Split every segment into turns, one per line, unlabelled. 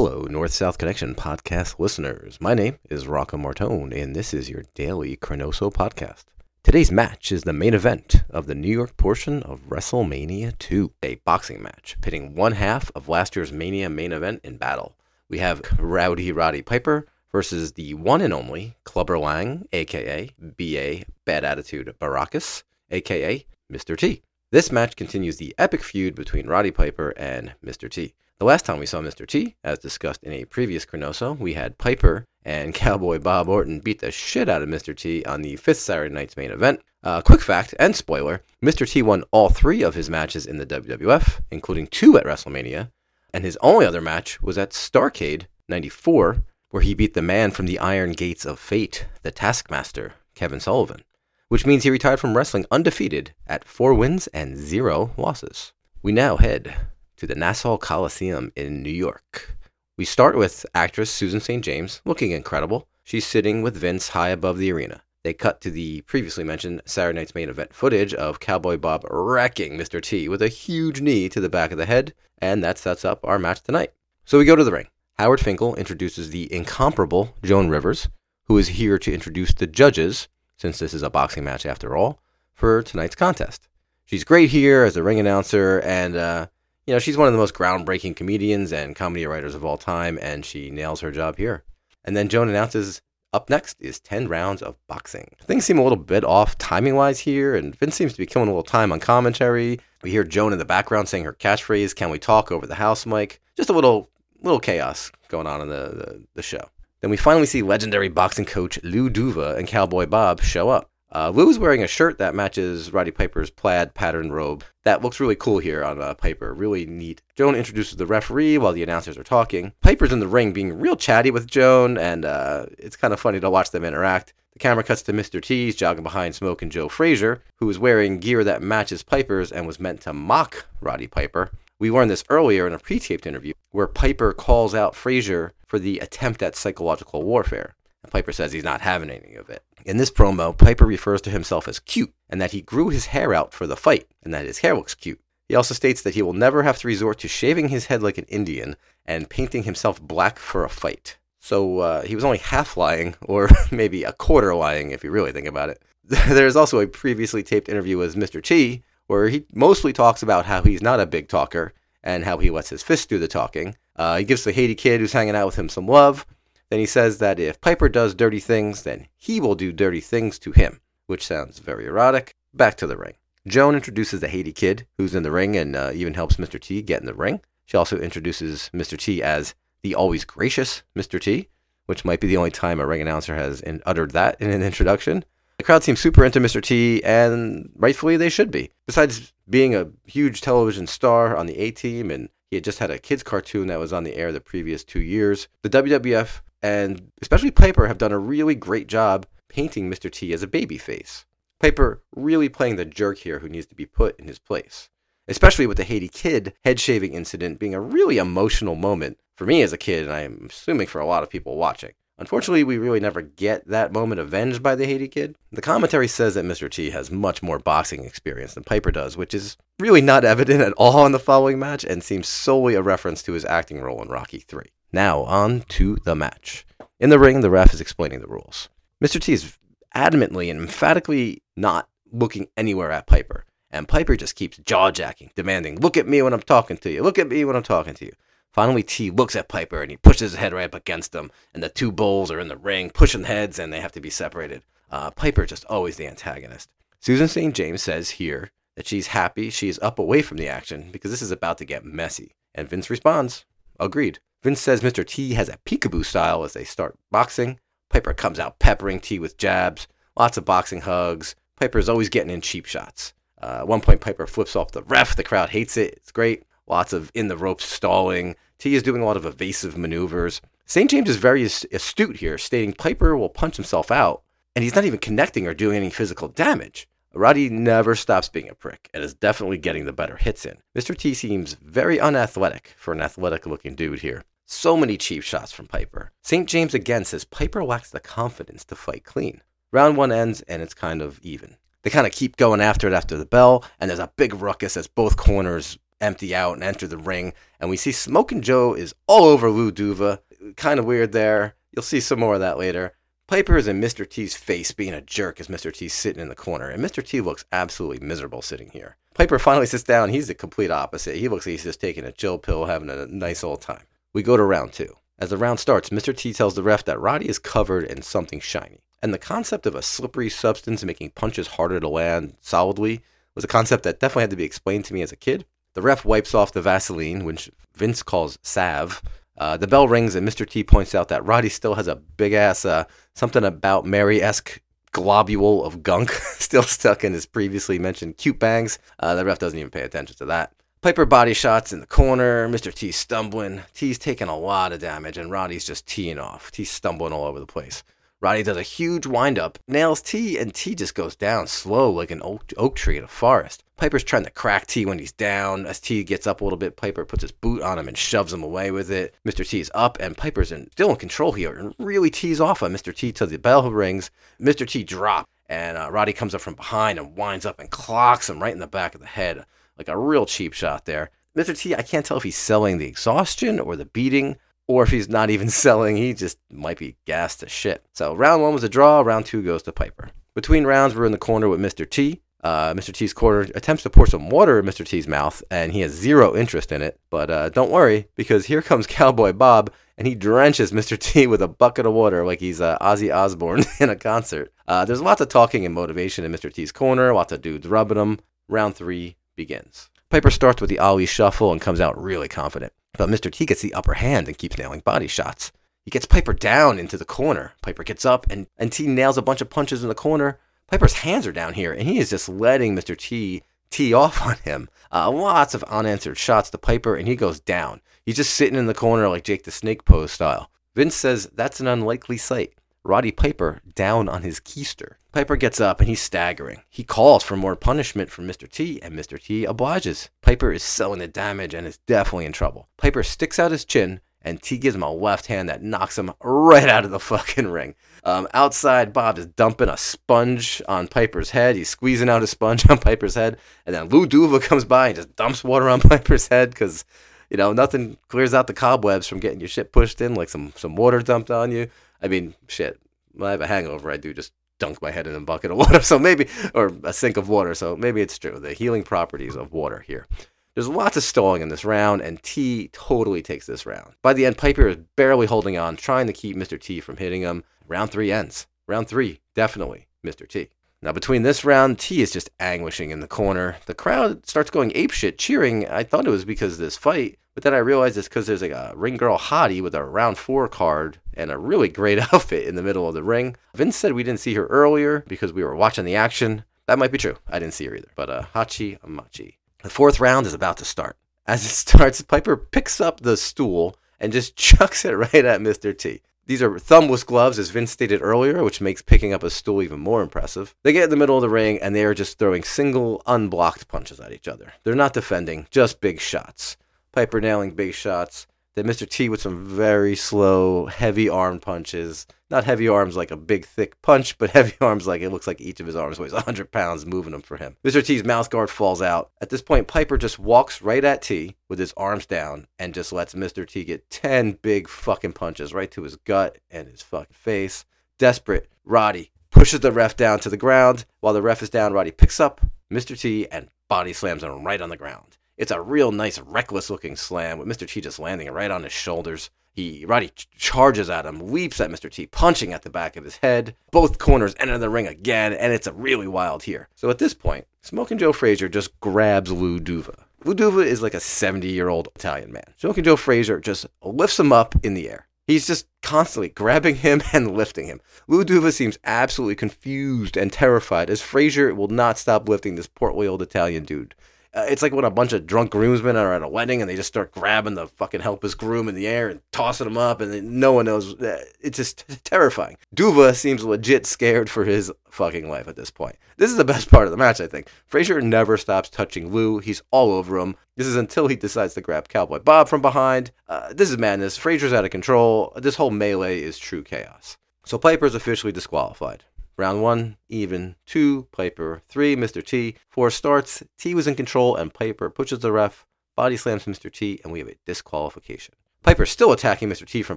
Hello, North South Connection podcast listeners. My name is Rocco Martone, and this is your daily ChroNoSo podcast. Today's match is the main event of the New York portion of WrestleMania 2, a boxing match pitting one half of last year's Mania main event in battle. We have Rowdy Roddy Piper versus the one and only Clubber Lang, aka BA Bad Attitude Baracus, aka Mr. T. This match continues the epic feud between Roddy Piper and Mr. T. The last time we saw Mr. T, as discussed in a previous ChroNoSo, we had Piper and Cowboy Bob Orton beat the shit out of Mr. T on the fifth Saturday night's main event. Uh, quick fact and spoiler Mr. T won all three of his matches in the WWF, including two at WrestleMania, and his only other match was at Starcade 94, where he beat the man from the Iron Gates of Fate, the Taskmaster, Kevin Sullivan, which means he retired from wrestling undefeated at four wins and zero losses. We now head to the Nassau Coliseum in New York. We start with actress Susan St. James, looking incredible. She's sitting with Vince high above the arena. They cut to the previously mentioned Saturday night's main event footage of Cowboy Bob wrecking Mr. T with a huge knee to the back of the head, and that sets up our match tonight. So we go to the ring. Howard Finkel introduces the incomparable Joan Rivers, who is here to introduce the judges, since this is a boxing match after all, for tonight's contest. She's great here as a ring announcer, and uh, you know, she's one of the most groundbreaking comedians and comedy writers of all time, and she nails her job here. And then Joan announces up next is 10 rounds of boxing. Things seem a little bit off timing wise here, and Vince seems to be killing a little time on commentary. We hear Joan in the background saying her catchphrase, Can we talk over the house mic? Just a little little chaos going on in the, the, the show. Then we finally see legendary boxing coach Lou Duva and Cowboy Bob show up. Uh, Lou's wearing a shirt that matches Roddy Piper's plaid pattern robe. That looks really cool here on uh, Piper. Really neat. Joan introduces the referee while the announcers are talking. Piper's in the ring being real chatty with Joan, and uh, it's kind of funny to watch them interact. The camera cuts to Mr. T's jogging behind Smoking Joe Frazier, who is wearing gear that matches Piper's and was meant to mock Roddy Piper. We learned this earlier in a pre taped interview where Piper calls out Frazier for the attempt at psychological warfare. And Piper says he's not having any of it. In this promo, Piper refers to himself as cute and that he grew his hair out for the fight and that his hair looks cute. He also states that he will never have to resort to shaving his head like an Indian and painting himself black for a fight. So uh, he was only half lying, or maybe a quarter lying if you really think about it. There's also a previously taped interview with Mr. T where he mostly talks about how he's not a big talker and how he lets his fists do the talking. Uh, he gives the Haiti kid who's hanging out with him some love, then he says that if Piper does dirty things, then he will do dirty things to him, which sounds very erotic. Back to the ring. Joan introduces the Haiti kid, who's in the ring and uh, even helps Mr. T get in the ring. She also introduces Mr. T as the always gracious Mr. T, which might be the only time a ring announcer has in, uttered that in an introduction. The crowd seems super into Mr. T, and rightfully they should be. Besides being a huge television star on the A team, and he had just had a kids' cartoon that was on the air the previous two years, the WWF and especially Piper have done a really great job painting Mr. T as a baby face. Piper really playing the jerk here who needs to be put in his place. Especially with the Haiti kid head shaving incident being a really emotional moment for me as a kid, and I'm assuming for a lot of people watching. Unfortunately, we really never get that moment avenged by the Haiti kid. The commentary says that Mr. T has much more boxing experience than Piper does, which is really not evident at all in the following match and seems solely a reference to his acting role in Rocky 3. Now, on to the match. In the ring, the ref is explaining the rules. Mr. T is adamantly and emphatically not looking anywhere at Piper. And Piper just keeps jaw jacking, demanding, Look at me when I'm talking to you. Look at me when I'm talking to you. Finally, T looks at Piper and he pushes his head right up against him. And the two bulls are in the ring, pushing heads, and they have to be separated. Uh, Piper just always the antagonist. Susan St. James says here that she's happy she's up away from the action because this is about to get messy. And Vince responds, Agreed. Vince says Mr. T has a peekaboo style as they start boxing. Piper comes out peppering T with jabs, lots of boxing hugs. Piper is always getting in cheap shots. Uh, at one point, Piper flips off the ref. The crowd hates it. It's great. Lots of in the ropes stalling. T is doing a lot of evasive maneuvers. St. James is very astute here, stating Piper will punch himself out, and he's not even connecting or doing any physical damage. Roddy never stops being a prick and is definitely getting the better hits in. Mr. T seems very unathletic for an athletic looking dude here. So many cheap shots from Piper. St. James again says Piper lacks the confidence to fight clean. Round one ends and it's kind of even. They kind of keep going after it after the bell, and there's a big ruckus as both corners empty out and enter the ring. And we see Smoking Joe is all over Lou Duva. Kind of weird there. You'll see some more of that later. Piper is in Mr. T's face being a jerk as Mr. T's sitting in the corner, and Mr. T looks absolutely miserable sitting here. Piper finally sits down. He's the complete opposite. He looks like he's just taking a chill pill, having a nice old time. We go to round two. As the round starts, Mr. T tells the ref that Roddy is covered in something shiny. And the concept of a slippery substance making punches harder to land solidly was a concept that definitely had to be explained to me as a kid. The ref wipes off the Vaseline, which Vince calls salve, uh, the bell rings, and Mr. T points out that Roddy still has a big ass uh, something about Mary esque globule of gunk still stuck in his previously mentioned cute bangs. Uh, the ref doesn't even pay attention to that. Piper body shots in the corner. Mr. T stumbling. T's taking a lot of damage, and Roddy's just teeing off. T's stumbling all over the place. Roddy does a huge windup, nails T, and T just goes down slow like an oak, oak tree in a forest. Piper's trying to crack T when he's down. As T gets up a little bit, Piper puts his boot on him and shoves him away with it. Mr. T is up, and Piper's in, still in control here and really tees off on Mr. T till the bell rings. Mr. T drops, and uh, Roddy comes up from behind and winds up and clocks him right in the back of the head. Like a real cheap shot there. Mr. T, I can't tell if he's selling the exhaustion or the beating or if he's not even selling, he just might be gassed to shit. So round one was a draw. Round two goes to Piper. Between rounds, we're in the corner with Mr. T. Uh, Mr. T's corner attempts to pour some water in Mr. T's mouth, and he has zero interest in it. But uh, don't worry, because here comes Cowboy Bob, and he drenches Mr. T with a bucket of water like he's uh, Ozzy Osbourne in a concert. Uh, there's lots of talking and motivation in Mr. T's corner, lots of dudes rubbing him. Round three begins. Piper starts with the Ali shuffle and comes out really confident. But Mr. T gets the upper hand and keeps nailing body shots. He gets Piper down into the corner. Piper gets up and, and T nails a bunch of punches in the corner. Piper's hands are down here, and he is just letting Mr. T tee off on him. Uh, lots of unanswered shots to Piper, and he goes down. He's just sitting in the corner like Jake the Snake pose style. Vince says that's an unlikely sight. Roddy Piper down on his keister. Piper gets up and he's staggering. He calls for more punishment from Mr. T, and Mr. T obliges. Piper is selling the damage and is definitely in trouble. Piper sticks out his chin, and T gives him a left hand that knocks him right out of the fucking ring. Um, outside, Bob is dumping a sponge on Piper's head. He's squeezing out a sponge on Piper's head, and then Lou Duva comes by and just dumps water on Piper's head because, you know, nothing clears out the cobwebs from getting your shit pushed in, like some some water dumped on you. I mean, shit. When I have a hangover, I do just dunk my head in a bucket of water. So maybe, or a sink of water. So maybe it's true. The healing properties of water here. There's lots of stalling in this round, and T totally takes this round. By the end, Piper is barely holding on, trying to keep Mr. T from hitting him. Round three ends. Round three, definitely Mr. T. Now, between this round, T is just anguishing in the corner. The crowd starts going apeshit, cheering. I thought it was because of this fight, but then I realized it's because there's like a ring girl hottie with a round four card and a really great outfit in the middle of the ring. Vince said we didn't see her earlier because we were watching the action. That might be true. I didn't see her either. But uh, Hachi Amachi. The fourth round is about to start. As it starts, Piper picks up the stool and just chucks it right at Mr. T. These are thumbless gloves, as Vince stated earlier, which makes picking up a stool even more impressive. They get in the middle of the ring and they are just throwing single, unblocked punches at each other. They're not defending, just big shots. Piper nailing big shots. Then Mr. T with some very slow, heavy arm punches. Not heavy arms like a big, thick punch, but heavy arms like it looks like each of his arms weighs 100 pounds moving them for him. Mr. T's mouth guard falls out. At this point, Piper just walks right at T with his arms down and just lets Mr. T get 10 big fucking punches right to his gut and his fucking face. Desperate, Roddy pushes the ref down to the ground. While the ref is down, Roddy picks up Mr. T and body slams him right on the ground. It's a real nice, reckless looking slam with Mr. T just landing right on his shoulders. He Roddy charges at him, leaps at Mr. T, punching at the back of his head. Both corners enter the ring again, and it's a really wild here. So at this point, Smoking Joe Frazier just grabs Lou Duva. Lou Duva is like a 70 year old Italian man. Smoking Joe Frazier just lifts him up in the air. He's just constantly grabbing him and lifting him. Lou Duva seems absolutely confused and terrified as Frazier will not stop lifting this portly old Italian dude. Uh, it's like when a bunch of drunk groomsmen are at a wedding and they just start grabbing the fucking helpless groom in the air and tossing him up, and no one knows. Uh, it's just terrifying. Duva seems legit scared for his fucking life at this point. This is the best part of the match, I think. Frazier never stops touching Lou. He's all over him. This is until he decides to grab Cowboy Bob from behind. Uh, this is madness. Frazier's out of control. This whole melee is true chaos. So Piper's officially disqualified. Round one, even. Two, Piper. Three, Mr. T. Four starts. T was in control, and Piper pushes the ref. body slams Mr. T, and we have a disqualification. Piper's still attacking Mr. T from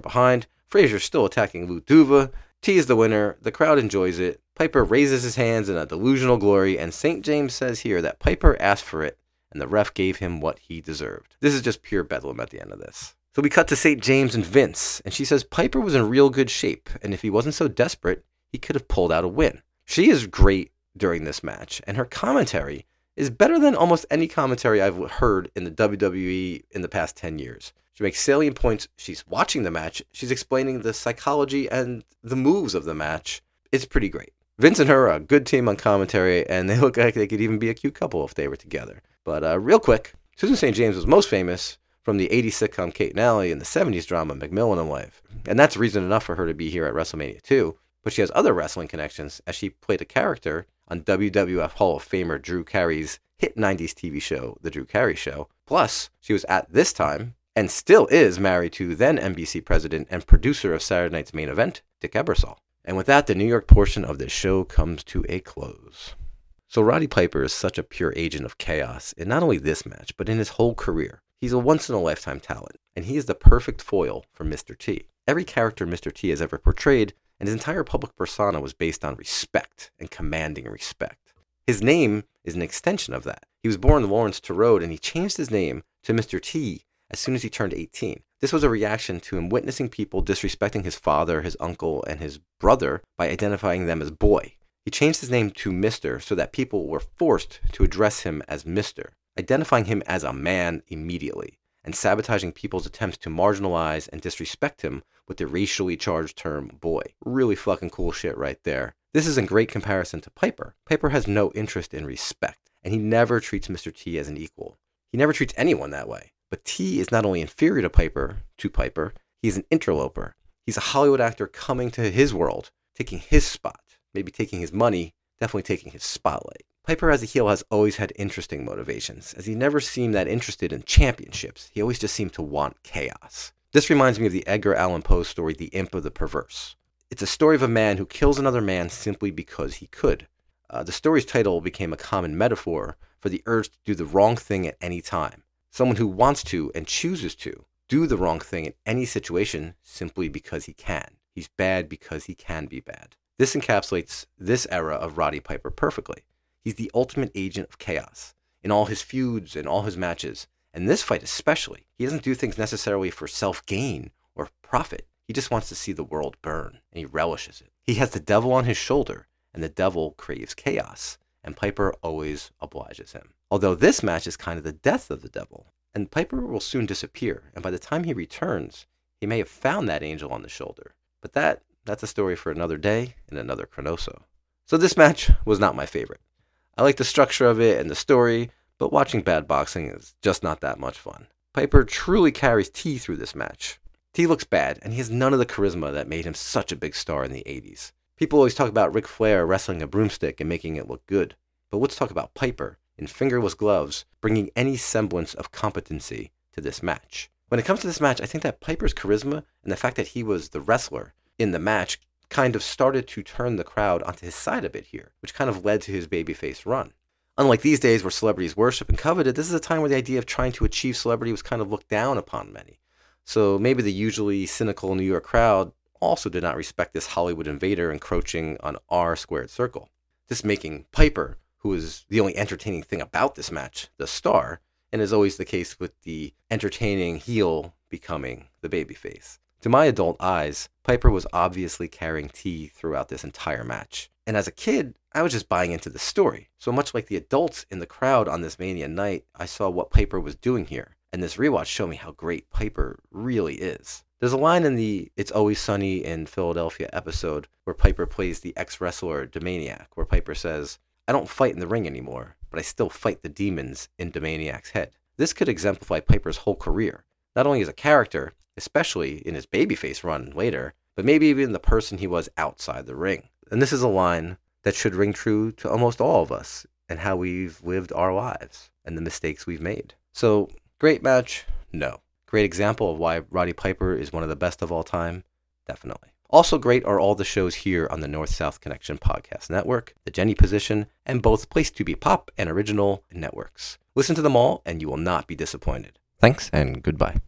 behind. Frazier's still attacking Lou Duva. T is the winner. The crowd enjoys it. Piper raises his hands in a delusional glory, and St. James says here that Piper asked for it, and the ref gave him what he deserved. This is just pure bedlam at the end of this. So we cut to St. James and Vince, and she says Piper was in real good shape, and if he wasn't so desperate, he could have pulled out a win. She is great during this match, and her commentary is better than almost any commentary I've heard in the WWE in the past 10 years. She makes salient points. She's watching the match. She's explaining the psychology and the moves of the match. It's pretty great. Vince and her are a good team on commentary, and they look like they could even be a cute couple if they were together. But uh, real quick, Susan St. James was most famous from the 80s sitcom Kate and Allie and the 70s drama McMillan and Wife. And that's reason enough for her to be here at WrestleMania 2. But she has other wrestling connections as she played a character on WWF Hall of Famer Drew Carey's hit 90s TV show, The Drew Carey Show. Plus, she was at this time and still is married to then NBC president and producer of Saturday Night's main event, Dick Ebersol. And with that, the New York portion of this show comes to a close. So Roddy Piper is such a pure agent of chaos in not only this match, but in his whole career. He's a once in a lifetime talent, and he is the perfect foil for Mr. T. Every character Mr. T has ever portrayed, and his entire public persona was based on respect and commanding respect. His name is an extension of that. He was born Lawrence Tureaud, and he changed his name to Mr. T as soon as he turned 18. This was a reaction to him witnessing people disrespecting his father, his uncle, and his brother by identifying them as boy. He changed his name to Mr. so that people were forced to address him as Mr., identifying him as a man immediately, and sabotaging people's attempts to marginalize and disrespect him with the racially charged term boy. Really fucking cool shit right there. This is in great comparison to Piper. Piper has no interest in respect, and he never treats Mr. T as an equal. He never treats anyone that way. But T is not only inferior to Piper, to Piper, he's an interloper. He's a Hollywood actor coming to his world, taking his spot, maybe taking his money, definitely taking his spotlight. Piper as a heel has always had interesting motivations, as he never seemed that interested in championships. He always just seemed to want chaos. This reminds me of the Edgar Allan Poe story, The Imp of the Perverse. It's a story of a man who kills another man simply because he could. Uh, the story's title became a common metaphor for the urge to do the wrong thing at any time someone who wants to and chooses to do the wrong thing in any situation simply because he can. He's bad because he can be bad. This encapsulates this era of Roddy Piper perfectly. He's the ultimate agent of chaos in all his feuds and all his matches. And this fight especially, he doesn't do things necessarily for self gain or profit. He just wants to see the world burn, and he relishes it. He has the devil on his shoulder, and the devil craves chaos, and Piper always obliges him. Although this match is kind of the death of the devil, and Piper will soon disappear, and by the time he returns, he may have found that angel on the shoulder. But that that's a story for another day and another ChroNoSo. So this match was not my favorite. I like the structure of it and the story, but watching bad boxing is just not that much fun. Piper truly carries T through this match. T looks bad, and he has none of the charisma that made him such a big star in the 80s. People always talk about Ric Flair wrestling a broomstick and making it look good, but let's talk about Piper in fingerless gloves, bringing any semblance of competency to this match. When it comes to this match, I think that Piper's charisma and the fact that he was the wrestler in the match kind of started to turn the crowd onto his side a bit here, which kind of led to his babyface run. Unlike these days where celebrities worship and coveted, this is a time where the idea of trying to achieve celebrity was kind of looked down upon many. So maybe the usually cynical New York crowd also did not respect this Hollywood invader encroaching on our squared circle. This making Piper who is the only entertaining thing about this match, the star, and is always the case with the entertaining heel becoming the babyface. To my adult eyes, Piper was obviously carrying T throughout this entire match. And as a kid, I was just buying into the story. So much like the adults in the crowd on this Mania night, I saw what Piper was doing here. And this rewatch showed me how great Piper really is. There's a line in the It's Always Sunny in Philadelphia episode where Piper plays the ex wrestler Da Maniac, where Piper says, I don't fight in the ring anymore, but I still fight the demons in Da Maniac's head. This could exemplify Piper's whole career, not only as a character, especially in his babyface run later, but maybe even the person he was outside the ring. And this is a line that should ring true to almost all of us and how we've lived our lives and the mistakes we've made. So, great match? No. Great example of why Roddy Piper is one of the best of all time? Definitely. Also great are all the shows here on the North South Connection Podcast Network, the Jenny Position, and both Place to Be Pop and Original networks. Listen to them all, and you will not be disappointed. Thanks, and goodbye.